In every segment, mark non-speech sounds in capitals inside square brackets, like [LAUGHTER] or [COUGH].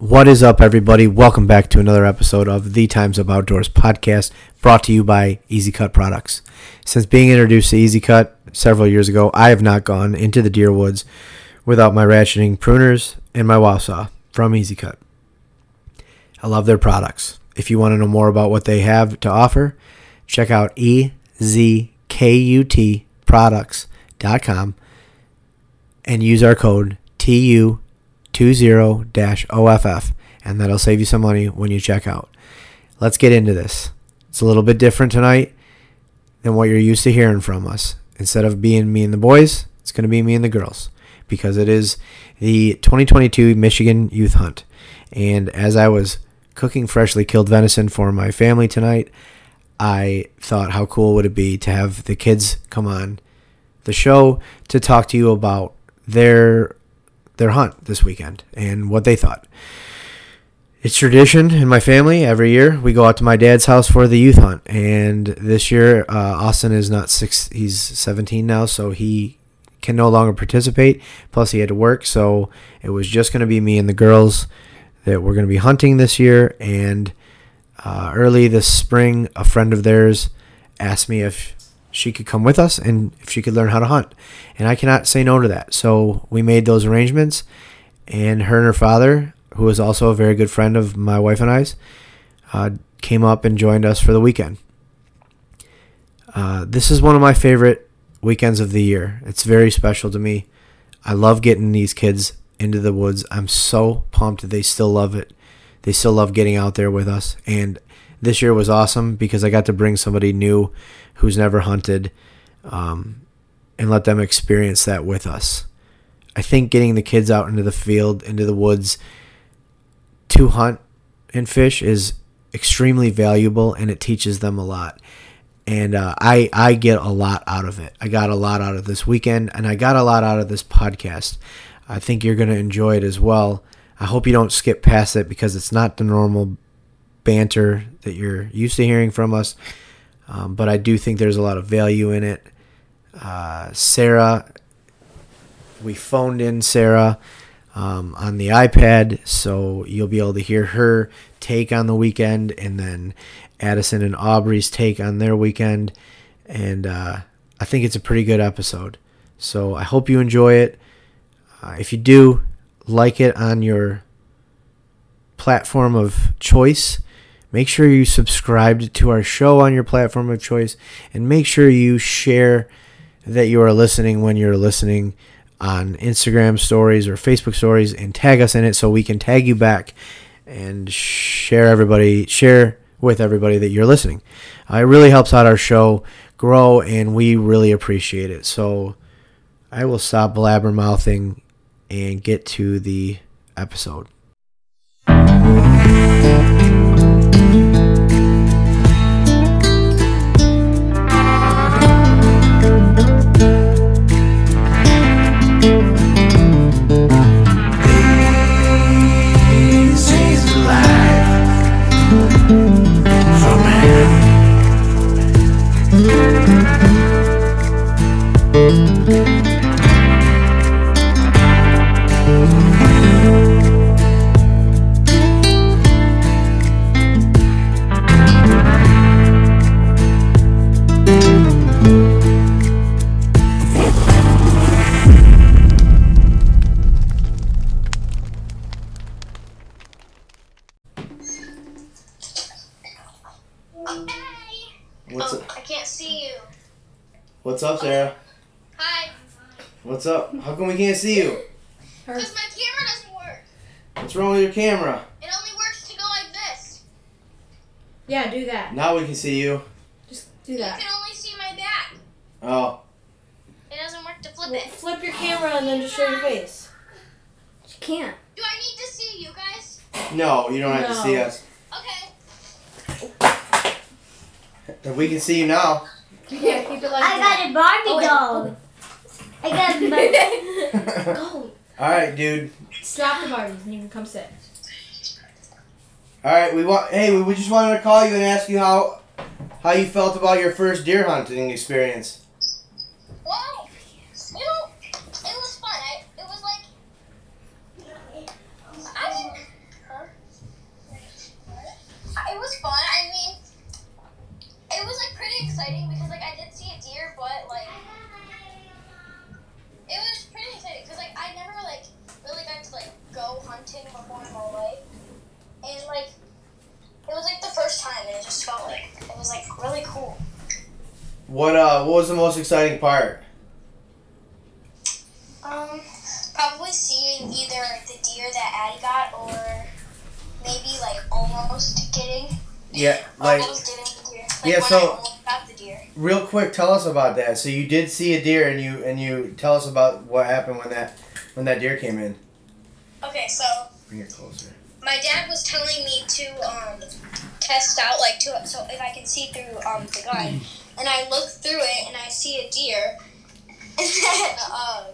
What is up, everybody? Welcome back to another episode of the Times of Outdoors podcast, brought to you by EZ-Kut Products. Since being introduced to EZ-Kut several years ago, I have not gone into the deer woods without my ratcheting pruners and my wow saw from EZ-Kut. I love their products. If you want to know more about what they have to offer, check out ezkutproducts.com and use our code TU20-OFF and that'll save you some money when you check out. Let's get into this. It's a little bit different tonight than what you're used to hearing from us. Instead of being me and the boys, it's going to be me and the girls because it is the 2022 Michigan Youth Hunt. And as I was cooking freshly killed venison for my family tonight, I thought how cool would it be to have the kids come on the show to talk to you about their their hunt this weekend and what they thought. It's tradition in my family. Every year we go out to my dad's house for the youth hunt, and this year uh, Austin is not six; he's 17 now, so he can no longer participate. Plus, he had to work, so it was just going to be me and the girls that we're going to be hunting this year. And uh, early this spring, a friend of theirs asked me if she could come with us and if she could learn how to hunt. And I cannot say no to that. So we made those arrangements. And her and her father, who is also a very good friend of my wife and I's, uh, came up and joined us for the weekend. Uh, this is one of my favorite weekends of the year. It's very special to me. I love getting these kids into the woods. I'm so pumped they still love it. They still love getting out there with us. And this year was awesome because I got to bring somebody new who's never hunted um, and let them experience that with us. I think getting the kids out into the field, into the woods to hunt and fish is extremely valuable and it teaches them a lot. And uh, I, I get a lot out of it. I got a lot out of this weekend and I got a lot out of this podcast. I think you're going to enjoy it as well. I hope you don't skip past it because it's not the normal banter that you're used to hearing from us. Um, but I do think there's a lot of value in it. Uh, Sarah, we phoned in Sarah um, on the iPad, so you'll be able to hear her take on the weekend, and then Addison and Aubrey's take on their weekend. And uh, I think it's a pretty good episode. So I hope you enjoy it. Uh, if you do, like it on your platform of choice. Make sure you subscribe to our show on your platform of choice and make sure you share that you are listening when you're listening on Instagram stories or Facebook stories and tag us in it so we can tag you back and share everybody share with everybody that you're listening. Uh, it really helps out our show grow and we really appreciate it. So I will stop blabbermouthing and get to the episode. What's up, Sarah? Hi. What's up? How come we can't see you? Because my camera doesn't work. What's wrong with your camera? It only works to go like this. Yeah, do that. Now we can see you. Just do that. You can only see my back. Oh, It doesn't work to flip Well, it. flip your camera and then just show your face. You can't. Do I need to see you guys? no, you don't have to No. see us. Okay. We can see you now. Yeah, keep it like I that. got a Barbie Oh, wait. doll. I got a Barbie. [LAUGHS] [LAUGHS] Go. All right, dude. Stop the Barbies and you can come sit. All right, we want. Hey, we- we just wanted to call you and ask you how how you felt about your first deer hunting experience. Well, you know, it was fun. I, it was like, I didn't, uh, hunting before in my life, and like it was like the first time, and it just felt like it was like really cool. What uh what was the most exciting part? Um, probably seeing either the deer that Addie got, or maybe like almost getting, Yeah, like almost getting the deer. Like Yeah, so- I almost got the deer. real quick, tell us about that. So you did see a deer, and you and you tell us about what happened when that when that deer came in. Okay, so Bring it closer. my dad was telling me to um test out like to so if I can see through um the gun, and I look through it and I see a deer, [LAUGHS] and then um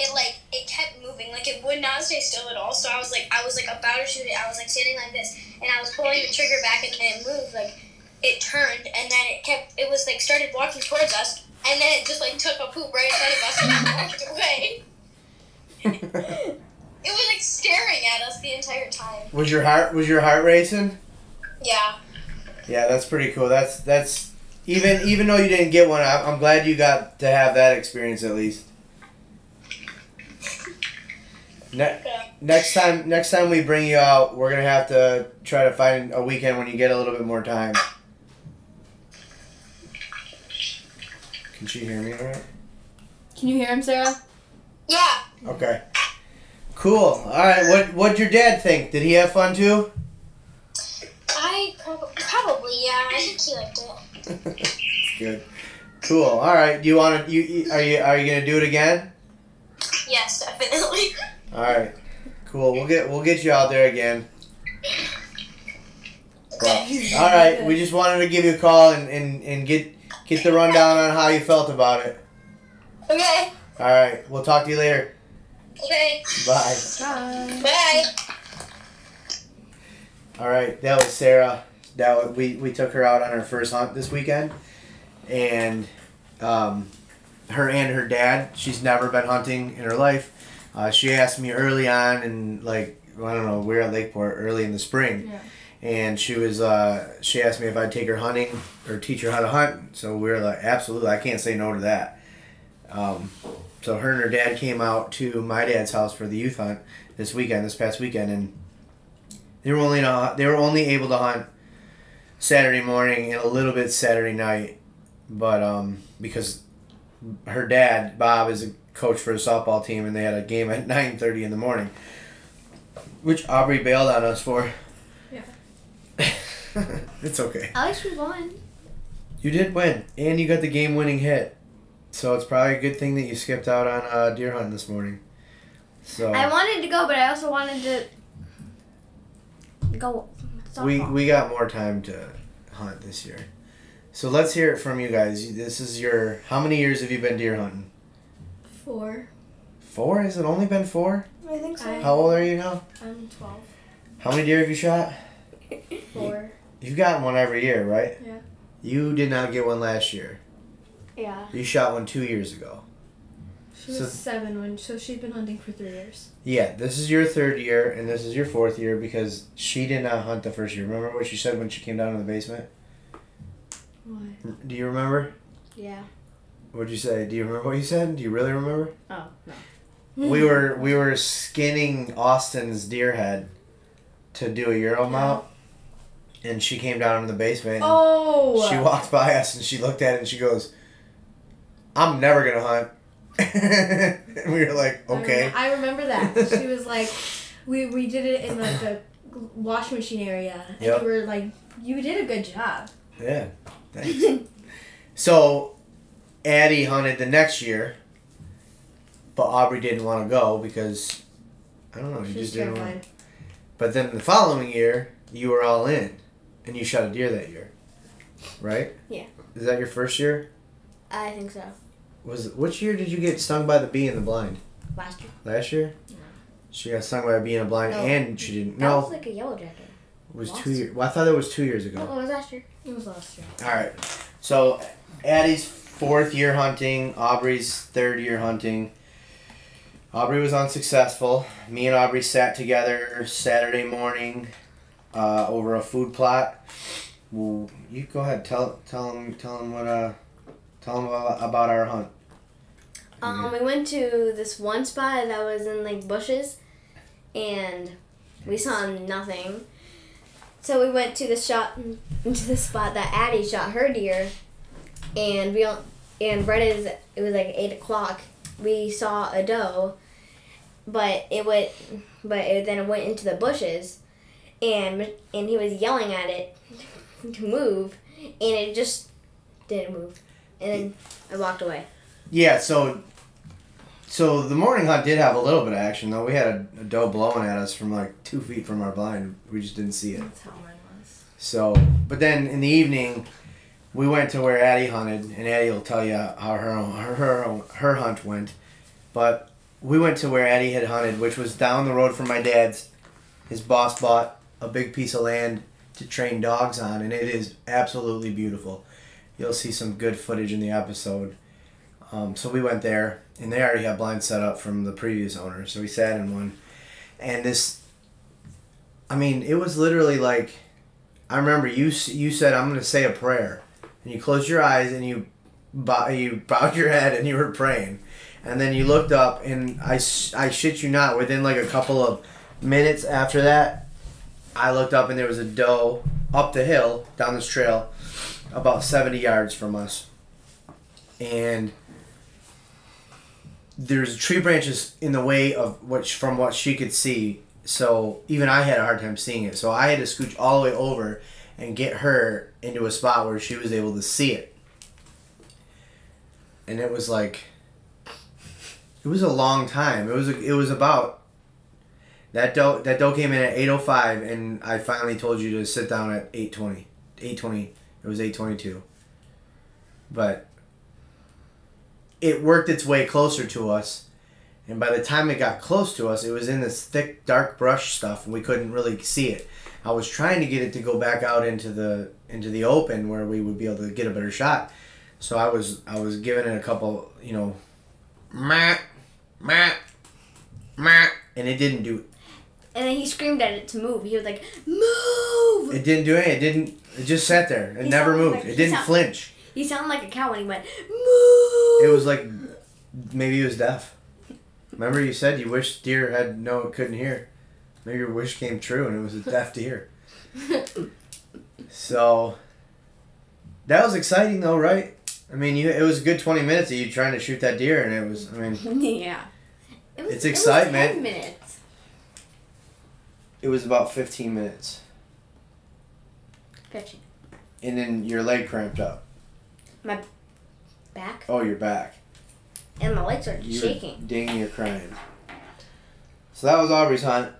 it like it kept moving like it would not stay still at all. So I was like I was like about to shoot it. I was like standing like this, and I was pulling the trigger back, and then it moved like it turned, and then it kept it was like started walking towards us, and then it just like took a poop right in front of us and walked [LAUGHS] away. [LAUGHS] It was like staring at us the entire time. Was your heart was your heart racing? Yeah. Yeah, that's pretty cool. That's that's even even though you didn't get one, I- I'm glad you got to have that experience at least. Ne- Yeah. next time, next time we bring you out, we're gonna have to try to find a weekend when you get a little bit more time. Can she hear me all right? Can you hear him, Sarah? Yeah. Okay. Cool. All right. What What'd your dad think? Did he have fun too? I prob- probably yeah. I think he liked it. [LAUGHS] Good. Cool. All right. Do you want to? You you- are you are you gonna do it again? Yes, definitely. [LAUGHS] All right. Cool. We'll get we'll get you out there again. Okay. All right. We just wanted to give you a call and, and, and get get the rundown on how you felt about it. Okay. All right. We'll talk to you later. Okay. Bye. Bye. Bye. All right. That was Sarah. That was, we we took her out on her first hunt this weekend, and um, her and her dad. She's never been hunting in her life. Uh, she asked me early on, and like I don't know, we were at Lakeport early in the spring, Yeah. and she was uh, she asked me if I'd take her hunting or teach her how to hunt. So we were like, absolutely, I can't say no to that. Um, so her and her dad came out to my dad's house for the youth hunt this weekend, this past weekend, and they were only not, they were only able to hunt Saturday morning and a little bit Saturday night, but um, because her dad Bob is a coach for a softball team and they had a game at [LAUGHS] nine thirty in the morning, which Aubrey bailed on us for. Yeah. [LAUGHS] it's okay. At least we won. You did win, and you got the game-winning hit. So it's probably a good thing that you skipped out on uh, deer hunting this morning. So I wanted to go, but I also wanted to go. we softball. we got more time to hunt this year. So let's hear it from you guys. This is your how many years have you been deer hunting? Four. Four? Has it only been four? I think so. How old are you now? I'm 12. How many deer have you shot? [LAUGHS] Four. You've gotten one every year, right? Yeah. You did not get one last year. Yeah. You shot one two years ago. She was So- seven when, so she's been hunting for three years. Yeah, this is your third year, and this is your fourth year because she did not hunt the first year. Remember what she said when she came down to the basement? Why? Do you remember? Yeah. What'd you say? Do you remember what you said? Do you really remember? Oh, no. we were we were skinning Austin's deer head to do a euro mount, and she came down in the basement. Oh! She walked by us and she looked at it and she goes, "I'm never gonna hunt." And [LAUGHS] we were like, I "Okay." I remember that. [LAUGHS] she was like, we, we did it in like the wash machine area. And Yep. you were like, you did a good job. Yeah. Thanks. [LAUGHS] so, Addie hunted the next year, but Aubrey didn't want to go because I don't know. You She was just didn't. Want... terrified. But then the following year, you were all in, and you shot a deer that year, right? Yeah. Is that your first year? I think so. Was which year did you get stung by the bee in the blind? Last year. Last year. She got stung by a bee in a blind, No. and she didn't. That No, was like a yellow jacket. it was last two years. Well, I thought that was two years ago. No, it was last year. It was last year. All right. So, Addie's fourth year hunting, Aubrey's third year hunting. Aubrey was unsuccessful. Me and Aubrey sat together Saturday morning uh, over a food plot. Well, you go ahead. Tell tell him tell him what uh tell him about, about our hunt. Um, we went to this one spot that was in like bushes, and we saw nothing. So we went to the shot [LAUGHS] to the spot that Addie shot her deer, and we all- and right as it was like eight o'clock, we saw a doe, but it went, but it, then it went into the bushes, and and he was yelling at it [LAUGHS] to move, and it just didn't move, and then I walked away. Yeah, so so the morning hunt did have a little bit of action though. We had a, a doe blowing at us from like two feet from our blind. We just didn't see it. That's how mine was. So, but then in the evening, we went to where Addie hunted, and Addie will tell you how her her her, her hunt went. But we went to where Addie had hunted, which was down the road from my dad's. His boss bought a big piece of land to train dogs on, and it is absolutely beautiful. You'll see some good footage in the episode. Um, so we went there, and they already had blinds set up from the previous owner. So we sat in one, and this. I mean, it was literally like I remember you you said I'm to say a prayer, and you closed your eyes and you you bowed your head and you were praying, and then you looked up and I I shit you not within like a couple of minutes after that, I looked up and there was a doe up the hill down this trail, about seventy yards from us, and there's tree branches in the way of which from what she could see so even I had a hard time seeing it. So I had to scooch all the way over and get her into a spot where she was able to see it. And it was like it was a long time. It was it was about that doe that doe came in at 8:05 and I finally told you to sit down at 8:20. 8:20. It was 8:22. But it worked its way closer to us and by the time it got close to us, it was in this thick, dark brush stuff, and we couldn't really see it. I was trying to get it to go back out into the into the open where we would be able to get a better shot. So I was I was giving it a couple, you know, meh, meh, meh, and it didn't do It. And then he screamed at it to move. He was like, "Move!" it didn't do anything. It didn't. It just sat there. It He never moved. like- it didn't flinch. He sounded like a cow when he went, "Move!" It was like maybe he was deaf. Remember you said you wish deer had no couldn't hear. Maybe your wish came true and it was a deaf deer. So that was exciting though, right? I mean, you it was a good twenty minutes of you trying to shoot that deer, and it was. I mean, [LAUGHS] yeah. It It's it excitement. 10 minutes. it was about fifteen minutes, Gotcha. and then your leg cramped up. My back. Oh, your back. And my legs are You shaking. Dang, you're crying. So that was Aubrey's hunt.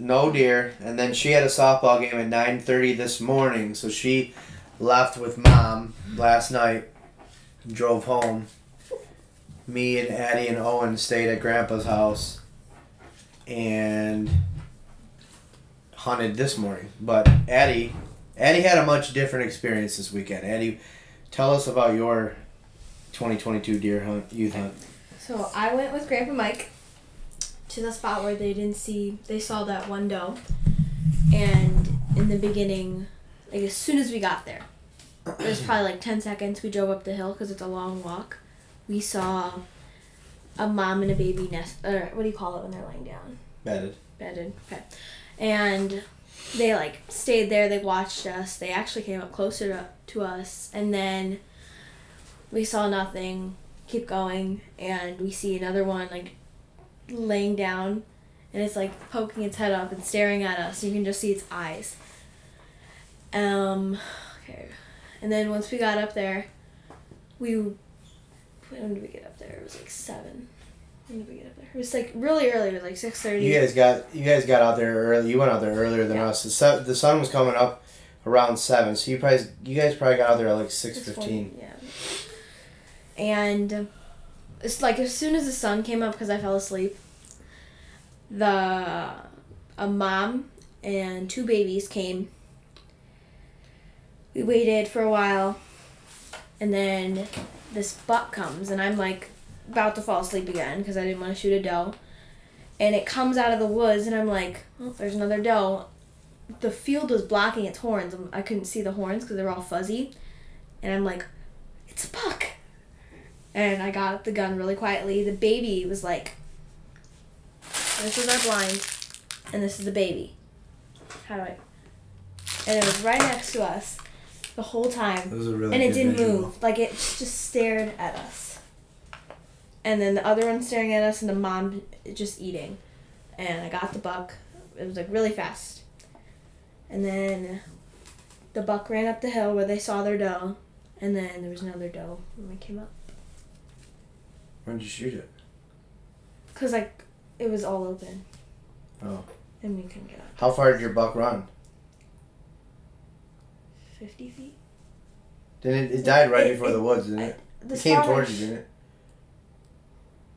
No deer, and then she had a softball game at nine thirty this morning. So she left with mom last night, drove home. Me and Addie and Owen stayed at Grandpa's house, and hunted this morning. But Addie, Addie had a much different experience this weekend. Addie, tell us about your 2022 deer hunt, youth hunt. So I went with Grandpa Mike to the spot where they didn't see. They saw that one doe, and in the beginning, like as soon as we got there, it was probably like ten seconds. We drove up the hill because it's a long walk. We saw a mom and a baby nest. Or what do you call it when they're lying down? Bedded. bedded. Okay. And they like stayed there. They watched us. They actually came up closer to, to us, and then we saw nothing. Keep going, and we see another one like laying down, and it's like poking its head up and staring at us. You can just see its eyes. Um, okay, and then once we got up there, we when did we get up there? It was like seven. When did we get up? It was like really early. It was like six thirty. You guys got you guys got out there early. You went out there earlier than Yeah. us. The, sun, the sun was coming up around seven, so you probably you guys probably got out there at like six fifteen. Yeah. And it's like as soon as the sun came up because I fell asleep, the a mom and two babies came. We waited for a while, and then this buck comes, and I'm like about to fall asleep again because I didn't want to shoot a doe. And it comes out of the woods, and I'm like, oh, there's another doe. The field was blocking its horns. I couldn't see the horns because they were all fuzzy. And I'm like, it's a buck. And I got the gun really quietly. The baby was like This is our blind, and this is the baby. How do I? And it was right next to us the whole time, really and it didn't visual. move. Like it just stared at us. And then the other one staring at us, and the mom just eating. And I got the buck. It was like really fast. And then the buck ran up the hill where they saw their doe, and then there was another doe when we came up. When did you shoot it? Cause like it was all open. Oh. And we couldn't get up. How far did your buck run? Fifty feet. Didn't it, it died right It- before it- the woods, didn't it? It came towards you, didn't it?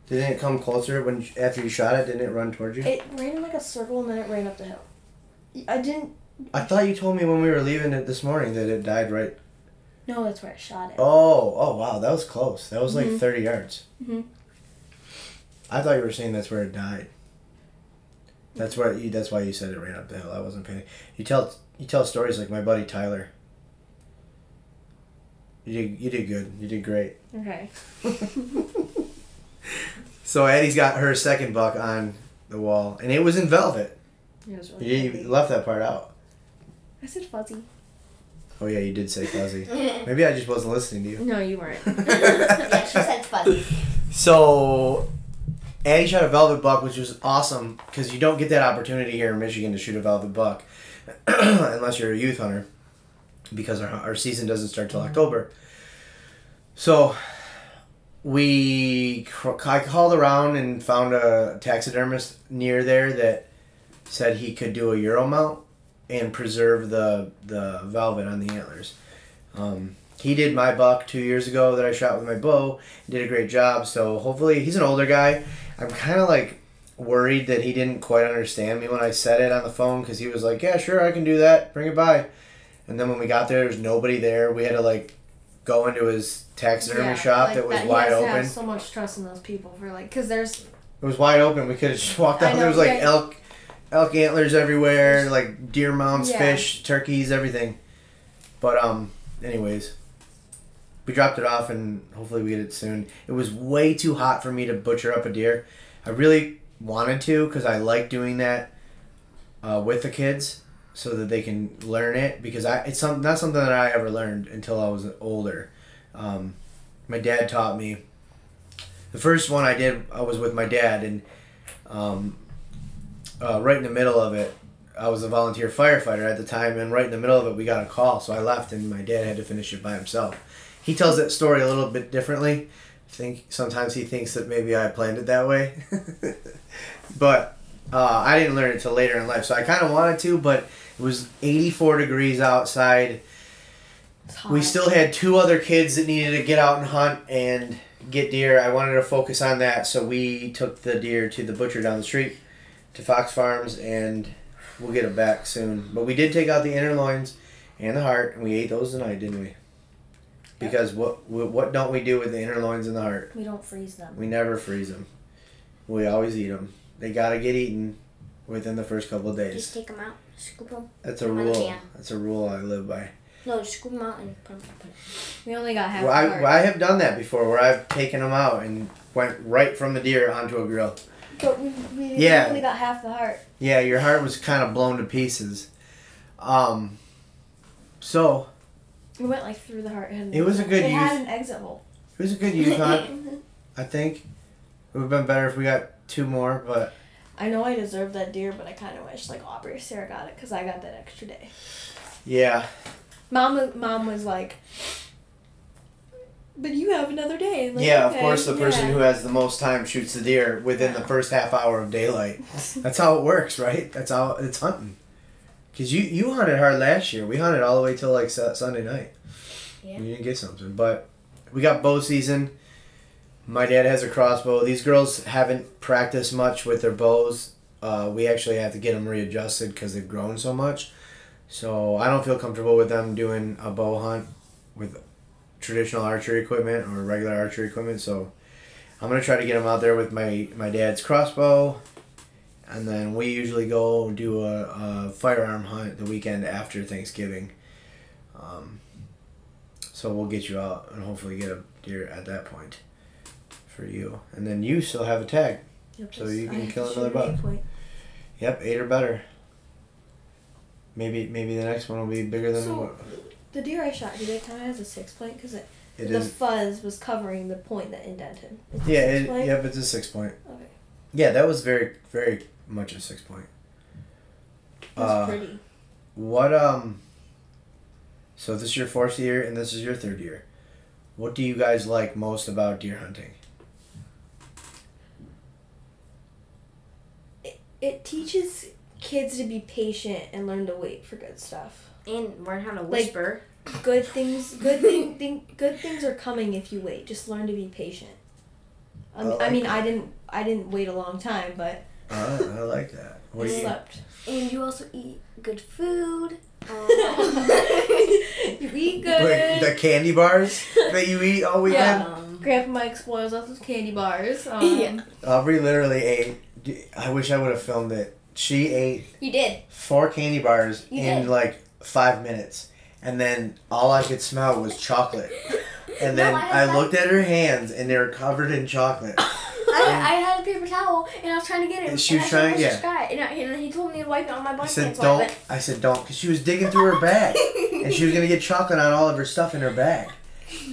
Didn't it come closer when after you shot it? Didn't it run towards you? It ran in like a circle and then it ran up the hill. I didn't. I thought you told me when we were leaving it this morning that it died right. No, that's where I shot it. Oh, oh wow, that was close. That was like Mhm. thirty yards. Mhm. I thought you were saying that's where it died. That's where you. That's why you said it ran up the hill. I wasn't paying. You tell you tell stories like my buddy Tyler. You did you did good. You did great. Okay. [LAUGHS] [LAUGHS] So Eddie's got her second buck on the wall, and it was in velvet. It was really You heavy. left that part out. I said fuzzy. Oh yeah, you did say fuzzy. [LAUGHS] Maybe I just wasn't listening to you. No, you weren't. [LAUGHS] yeah, she said fuzzy. So, Addie shot a velvet buck, which was awesome because you don't get that opportunity here in Michigan to shoot a velvet buck [CLEARS THROAT] unless you're a youth hunter because our, our season doesn't start till mm-hmm. October. So, we I called around and found a taxidermist near there that said he could do a Euro mount and preserve the the velvet on the antlers. Um, he did my buck two years ago that I shot with my bow. Did a great job. So hopefully he's an older guy. I'm kind of like worried that he didn't quite understand me when I said it on the phone because he was like, "Yeah, sure, I can do that. Bring it by." And then when we got there, there was nobody there. We had to like go into his taxidermy Yeah, shop like that was He wide open. have so much trust in those people for like, cause there's It was wide open. We could have just walked out. know, There was like yeah. elk, elk antlers everywhere, like deer mounts, Yeah. fish, turkeys, everything. But um, anyways, we dropped it off, and hopefully we get it soon. It was way too hot for me to butcher up a deer. I really wanted to because I like doing that uh, with the kids so that they can learn it because I it's some, not something that I ever learned until I was older. Um, my dad taught me. The first one I did, I was with my dad, and um, uh, right in the middle of it, I was a volunteer firefighter at the time, and right in the middle of it, we got a call, so I left, and my dad had to finish it by himself. He tells that story a little bit differently. I think sometimes he thinks that maybe I planned it that way, [LAUGHS] but uh, I didn't learn it till later in life. So I kind of wanted to, but it was 84 degrees outside. We still had two other kids that needed to get out and hunt and get deer. I wanted to focus on that, so we took the deer to the butcher down the street to Fox Farms, and we'll get it back soon. But we did take out the inner loins and the heart, and we ate those tonight, didn't we? Because what what what don't we do with the inner loins and the heart? We don't freeze them. We never freeze them. We always eat them. They gotta get eaten within the first couple of Just days. take them out, scoop them. That's a rule. That's a rule I live by. No, scoop them out and put them. Put 'em. We only got half Well, the I, heart. well, I have done that before, where I've taken them out and went right from the deer onto a grill. But we, we Yeah. only got half the heart. Yeah, your heart was kind of blown to pieces. Um, so We went like through the heart. and It was a good It had use- an exit hole. it was a good youth hunt. [LAUGHS] I think it would have been better if we got two more, but I know I deserve that deer, but I kind of wish like Aubrey or Sarah got it because I got that extra day. yeah, Mom, was- mom was like, "But you have another day." Like, yeah. Of okay, course, the person yeah. who has the most time shoots the deer within the first half hour of daylight. [LAUGHS] That's how it works, right? That's how it's hunting. Cause you you hunted hard last year. We hunted all the way till like Su- Sunday night. Yeah. You didn't get something, but we got bow season. My dad has a crossbow. These girls haven't practiced much with their bows. Uh, we actually have to get them readjusted because they've grown so much. So I don't feel comfortable with them doing a bow hunt with traditional archery equipment or regular archery equipment. So I'm gonna try to get them out there with my my dad's crossbow, and then we usually go do a, a firearm hunt the weekend after Thanksgiving. Um, so we'll get you out and hopefully get a deer at that point for you. And then you still have a tag. Yep, So you can kill another buck. Yep, eight or better. Maybe maybe the next one will be bigger than So- what The deer I shot, do kind of has a six point? Because it the is. fuzz was covering the point that indented. It's Yeah, it, point? yep, it's a six point. Okay. Yeah, that was very very much a six point. That's Uh, pretty. What um so this is your fourth year and this is your third year. What do you guys like most about deer hunting? It teaches kids to be patient and learn to wait for good stuff. And learn how to Like- whisper. Good [LAUGHS] things, good thing, thing, good things are coming if you wait. Just learn to be patient. Um, I I, mean, that. I didn't, I didn't wait a long time, but Uh, I like that. What I you slept. and you also eat good food. [LAUGHS] Um, you eat good. Wait, the candy bars that you eat all weekend? Yeah. um, Grandpa Mike spoils us with candy bars. [LAUGHS] Um, Yeah. Aubrey literally ate. I wish I would have filmed it. She ate you did. four candy bars You in did. like five minutes, and then all I could smell was chocolate. And [LAUGHS] No, then I I, looked at her hands, and they were covered in chocolate. [COUGHS] I, I had a paper towel and I was trying to get it. And she was and trying- said, "Where's yeah. this guy?" And, I, and he told me to wipe it on my body. I said don't. I said don't, because she was digging through her bag, and she was gonna get chocolate on all of her stuff in her bag.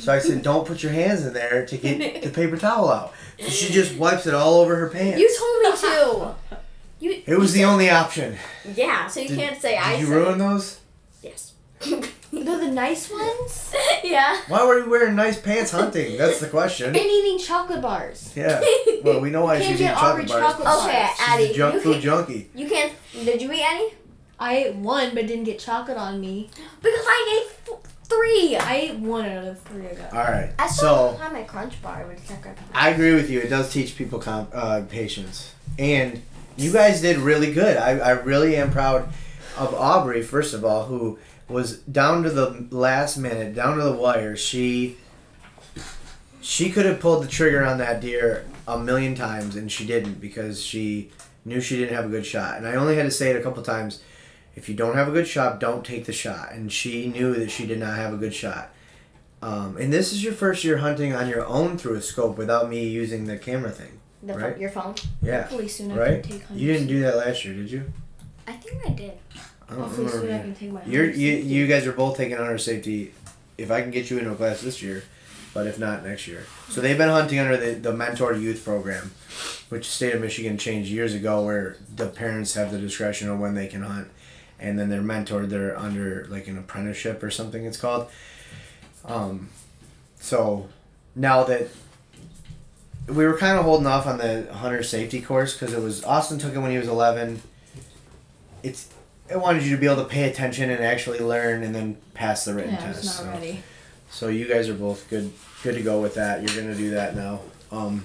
So I said, don't put your hands in there to get [LAUGHS] the paper towel out. So she just wipes it all over her pants. You told me to. [LAUGHS] You. it was the only option. Yeah, so you Did- can't say I Did you said ruin those? Yes. [LAUGHS] They're the nice ones. [LAUGHS] yeah. Why were you wearing nice pants hunting? That's the question. and eating chocolate bars. Yeah. Well, we know why Can't she's eating get Aubrey chocolate bars. chocolate Okay, bars. She's Addie. a junk you food can't, junkie. You can't. Did you eat any? I ate one, but didn't get chocolate on me. Because I ate f- three. I ate one out of three I got. All right. I still So have my crunch bar with chocolate. I agree with you. It does teach people com- uh, patience, and you guys did really good. I, I really am proud of Aubrey. First of all, who was down to the last minute, down to the wire. She she could have pulled the trigger on that deer a million times, and she didn't because she knew she didn't have a good shot. And I only had to say it a couple times. If you don't have a good shot, don't take the shot. And she knew that she did not have a good shot. Um, and this is your first year hunting on your own through a scope without me using the camera thing. The Right. your phone. Yeah. Hopefully soon I Right? can take hunters. You didn't do that last year, did you? I think I did. I don't Hopefully soon I can take my You're, you safety. you guys are both taking hunter safety. If I can get you into a class this year, but if not next year. So they've been hunting under the the mentor youth program, which the state of Michigan changed years ago, where the parents have the discretion on when they can hunt, and then they're mentored. They're under like an apprenticeship or something. It's called. Um, so now that we were kind of holding off on the hunter safety course because it was Austin took it when he was eleven. It's it wanted you to be able to pay attention and actually learn and then pass the written Yeah, test. not so. ready. So you guys are both good good to go with that. You're gonna do that now. Um,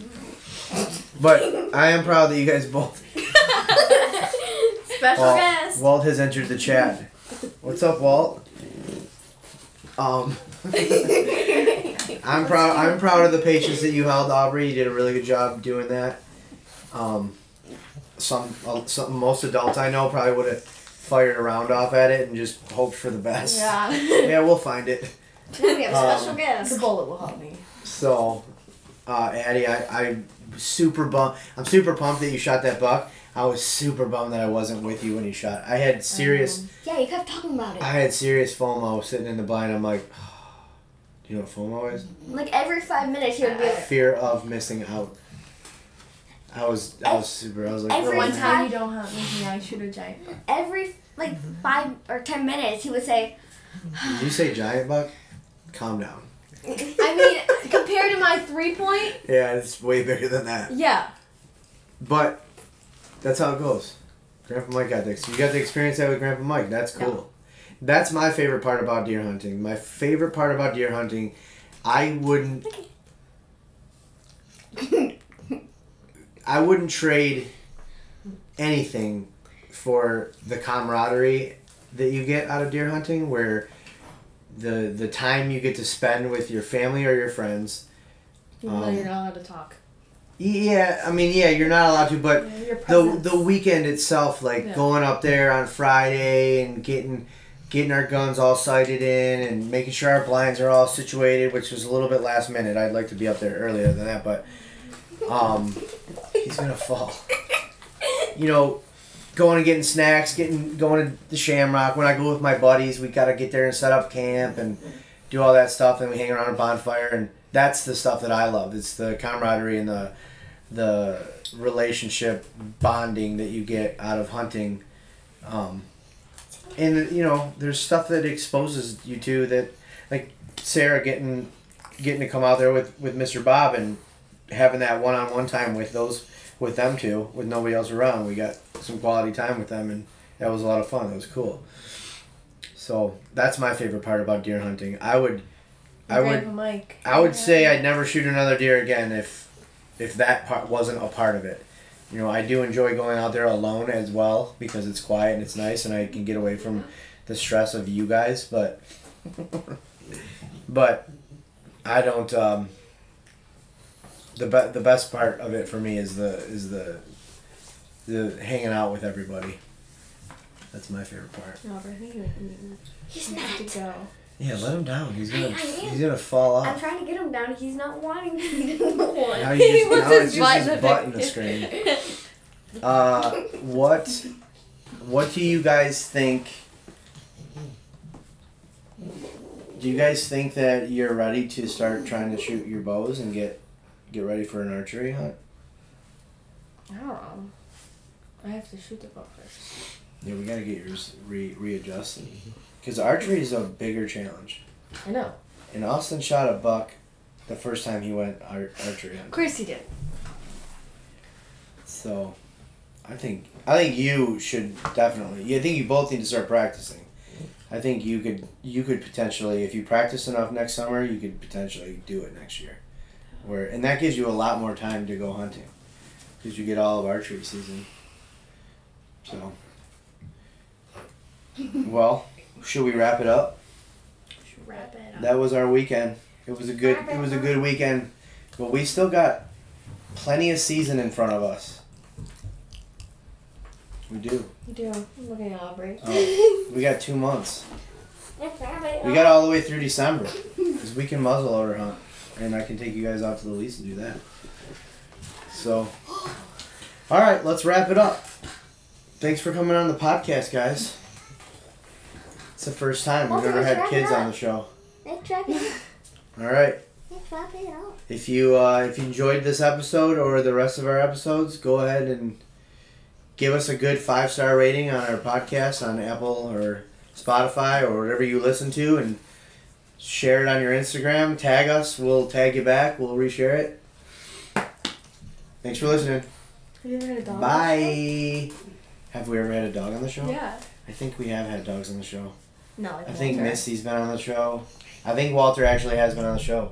but I am proud that you guys both. [LAUGHS] [LAUGHS] Special Walt, guest. Walt has entered the chat. What's up, Walt? Um, I'm proud. I'm proud of the patience that you held, Aubrey. You did a really good job doing that. Um, some, uh, some most adults I know probably would have fired a round off at it and just hoped for the best. Yeah. [LAUGHS] Yeah, we'll find it. Now we have a Um, special the bullet will help me. So, uh, Addie, I, I'm super bummed. I'm super pumped that you shot that buck. I was super bummed that I wasn't with you when you shot. I had serious, Um, Yeah, you kept talking about it. I had serious FOMO sitting in the blind. I'm like, do you know what FOMO is? Like every five minutes, he would be like, Fear of missing out. I was, I was super. I was like, Every oh, One man. time you don't have with me, I shoot a giant. buck. every like five or ten minutes, he would say, Did you say giant buck? Calm down. I mean, compared to my three point, Yeah, it's way bigger than that. yeah. But that's how it goes. Grandpa Mike got this. You got to experience that with Grandpa Mike. That's cool. That's my favorite part about deer hunting. My favorite part about deer hunting, I wouldn't. [LAUGHS] I wouldn't trade anything for the camaraderie that you get out of deer hunting, where the the time you get to spend with your family or your friends. Even though Um, you're not allowed to talk. Yeah, I mean, yeah, you're not allowed to, but Yeah, the the weekend itself, like Yeah. going up there on Friday and getting getting our guns all sighted in and making sure our blinds are all situated, which was a little bit last minute. I'd like to be up there earlier than that, but um, He's gonna fall. [LAUGHS] You know, going and getting snacks, getting going to the Shamrock. When I go with my buddies, we gotta get there and set up camp and do all that stuff. And we hang around a bonfire, and that's the stuff that I love. It's the camaraderie and the the relationship bonding that you get out of hunting. Um, and you know, there's stuff that exposes you to that, like Sarah getting getting to come out there with with Mr. Bob and having that one on one time with those with them two with nobody else around. We got some quality time with them, and that was a lot of fun. It was cool. So that's my favorite part about deer hunting. I would, I would, Mike. I would say I'd never shoot another deer again if, if that part wasn't a part of it. You know, I do enjoy going out there alone as well because it's quiet and it's nice and I can get away from the stress of you guys. But, [LAUGHS] but, I don't. Um, the be- the best part of it for me is the is the the hanging out with everybody. That's my favorite part. No, but I think you're He's you have not. to go. Yeah, let him down. He's gonna I- I he's gonna fall off. I'm trying to get him down. He's not wanting to. He doesn't want. Now, He he's [LAUGHS] just, wants now his it's butt just in his the butt in the screen. [LAUGHS] Uh, what what do you guys think? Do you guys think that you're ready to start trying to shoot your bows and get get ready for an archery hunt? I don't know. I have to shoot the bow first. Yeah, we gotta get yours re- readjusted mm-hmm. because archery is a bigger challenge. I know. And Austin shot a buck the first time he went ar- archery Of course he did. So, I think I think you should definitely. Yeah, I think you both need to start practicing. I think you could you could potentially, if you practice enough next summer, you could potentially do it next year. Where and that gives you a lot more time to go hunting, because you get all of archery season. So. Well, should we wrap it up? Wrap it up. That was our weekend. It was a good. It was a good weekend, but we still got plenty of season in front of us. We do. We do. I'm looking at Aubrey. Oh, we got two months. We got all the way through December, because we can muzzle loader hunt, and I can take you guys out to the lease and do that. So, [GASPS] all right, let's wrap it up. Thanks for coming on the podcast, guys. It's the first time we've ever had kids on the show. Let's wrap it up. [LAUGHS] All right. Let's wrap it up. If you uh, if you enjoyed this episode or the rest of our episodes, go ahead and give us a good five star rating on our podcast on Apple or Spotify or whatever you listen to, and share it on your Instagram. Tag us. We'll tag you back. We'll reshare it. Thanks for listening. Have you ever had a dog? Bye. Have we ever had a dog on the show? Yeah. I think we have had dogs on the show. No, like I think Walter. Misty's been on the show. I think Walter actually has been on the show.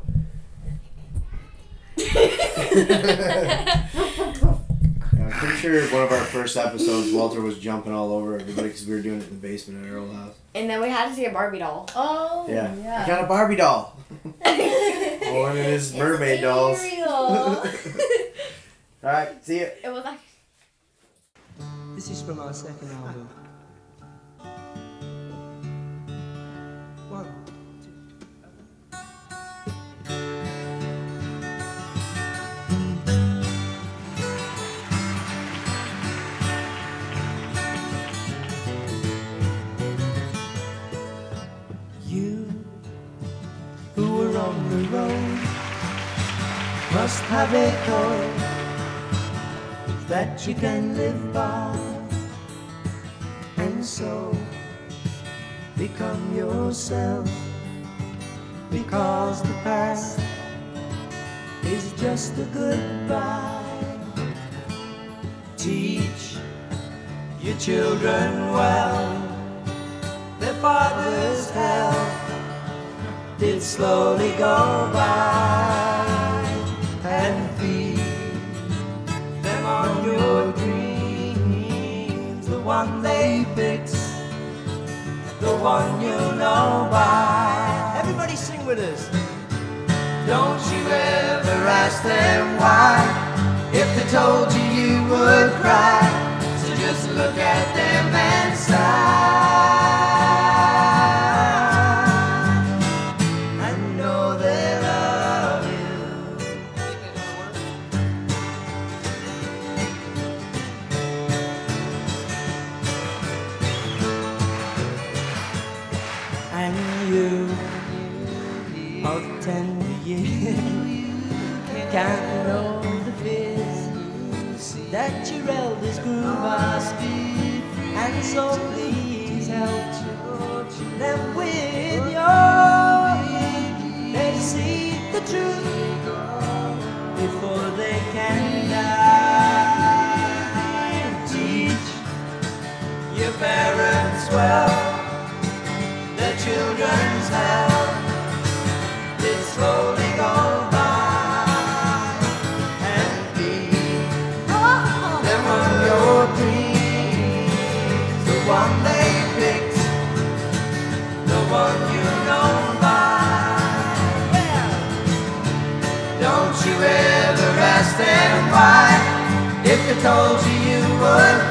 Yeah, [LAUGHS] I'm pretty sure one of our first episodes, Walter was jumping all over everybody because we were doing it in the basement at our old house. And then we had to see a Barbie doll. Oh, Yeah. yeah. I got a Barbie doll. [LAUGHS] One of his mermaid dolls. [LAUGHS] All right, see ya. It was like. This is from our second album. Must have a code that you can live by. And so become yourself. Because the past is just a goodbye. Teach your children well. Their father's health did slowly go by and feed them on your dreams, the one they fix, the one you know by. Everybody sing with us. Don't you ever ask them why, if they told you you would cry. So just look at them and sigh. So please help children them with your They see the truth before they can die. Teach your parents well. told you you would.